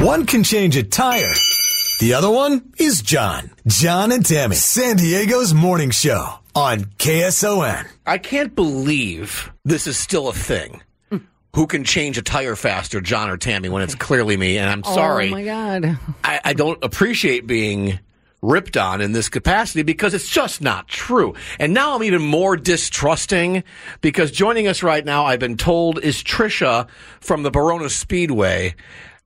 One can change a tire. The other one is John. John and Tammy. San Diego's morning show on KSON. I can't believe this is still a thing. Who can change a tire faster, John or Tammy, when it's clearly me? And I'm oh, sorry. Oh my god. I, I don't appreciate being ripped on in this capacity because it's just not true. And now I'm even more distrusting because joining us right now, I've been told, is Trisha from the Barona Speedway.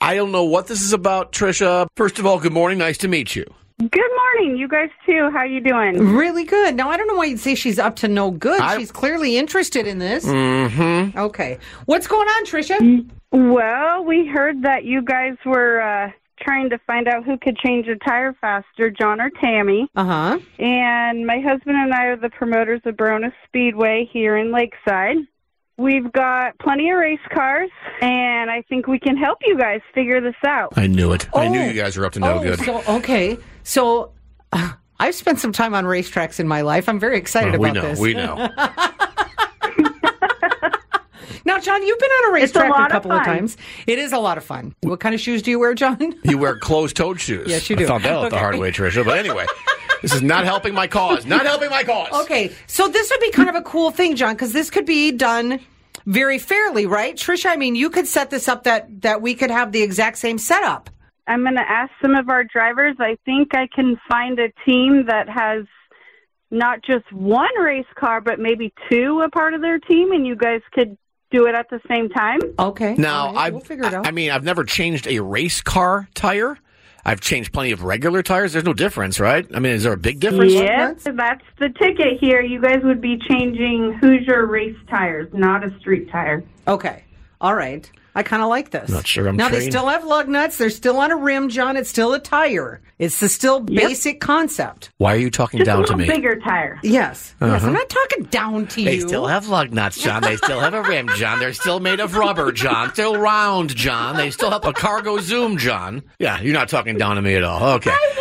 I don't know what this is about, Trisha. First of all, good morning. Nice to meet you. Good morning, you guys too. How you doing? Really good. Now I don't know why you'd say she's up to no good. I- she's clearly interested in this. Mm-hmm. Okay. What's going on, Trisha? Well, we heard that you guys were uh, trying to find out who could change a tire faster, John or Tammy. Uh huh. And my husband and I are the promoters of Barona Speedway here in Lakeside. We've got plenty of race cars, and I think we can help you guys figure this out. I knew it. I knew Oh. you guys were up to no oh, good. So okay. So uh, I've spent some time on racetracks in my life. I'm very excited we about know. this. We know. Now, John, you've been on a a racetrack lot a couple of, fun. times. It is a lot of fun. What kind of shoes do you wear, John? You wear closed-toed shoes. Yes, you I do. found that out the hard way, Trisha. But anyway, this is not helping my cause. Not helping my cause. Okay, so this would be kind of a cool thing, John, because this could be done very fairly, right, Trisha? I mean, you could set this up that that we could have the exact same setup. I'm going to ask some of our drivers. I think I can find a team that has not just one race car, but maybe two a part of their team, and you guys could do it at the same time. Okay. Now, all right, I've, we'll figure it out. I mean, I've never changed a race car tire. I've changed plenty of regular tires. There's no difference, right? I mean, is there a big difference? Yes, that's the ticket here. You guys would be changing Hoosier race tires, not a street tire. okay. All right. I kind of like this. Not sure I'm now they still have lug nuts. They're still on a rim, John. It's still a tire. It's the still basic concept. Why are you talking Just down a to me? bigger tire. Yes. Yes. I'm not talking down to Uh-huh. They still have lug nuts, John. They still have a rim, John. They're still made of rubber, John. Still round, John. They still have a cargo zoom, John. Yeah, you're not talking down to me at all. Okay. I wasn't.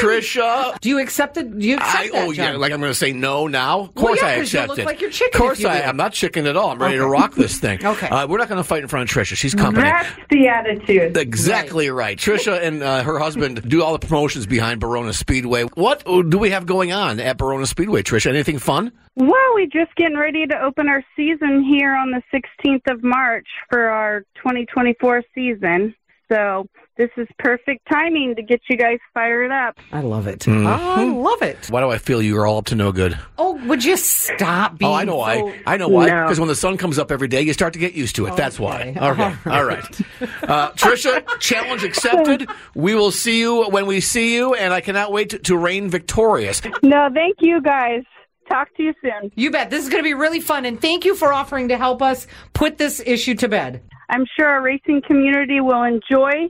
Trisha. Do you accept it? Do you accept I, that, oh yeah, John? like I'm going to say no now. Of course yeah, I 'cause you accept look it. like you're chicken Of course I. do. I'm not chicken at all. I'm ready to rock this thing. Okay. Uh, we're not going to fight in front of Trisha. She's company. That's the attitude. Exactly right. Trisha and uh, her husband do all the promotions behind Barona Speedway. What do we have going on at Barona Speedway, Trisha? Anything fun? Well, we're just getting ready to open our season here on the 16th of March for our 2024 season. So this is perfect timing to get you guys fired up. I love it. Mm-hmm. I love it. Why do I feel you are all up to no good? Oh, would you stop being Oh, I know why. I know why. No. Because when the sun comes up every day, you start to get used to it. That's why. Okay. Okay. All right. Uh, Trisha, challenge accepted. We will see you when we see you, and I cannot wait to, to reign victorious. No, thank you guys. Talk to you soon. You bet. This is going to be really fun. And thank you for offering to help us put this issue to bed. I'm sure our racing community will enjoy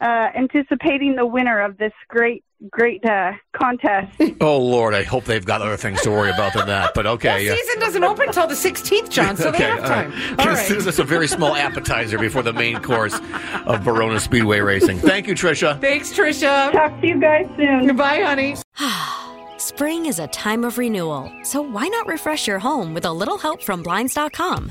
uh, anticipating the winner of this great, great uh, contest. Oh Lord, I hope they've got other things to worry about than that. But okay, The season doesn't open until the 16th, John, so they have time. right. All This is just a very small appetizer before the main course of Barona Speedway Racing. Thank you, Trisha. Thanks, Trisha. Talk to you guys soon. Goodbye, honey. Spring is a time of renewal, so why not refresh your home with a little help from Blinds.com?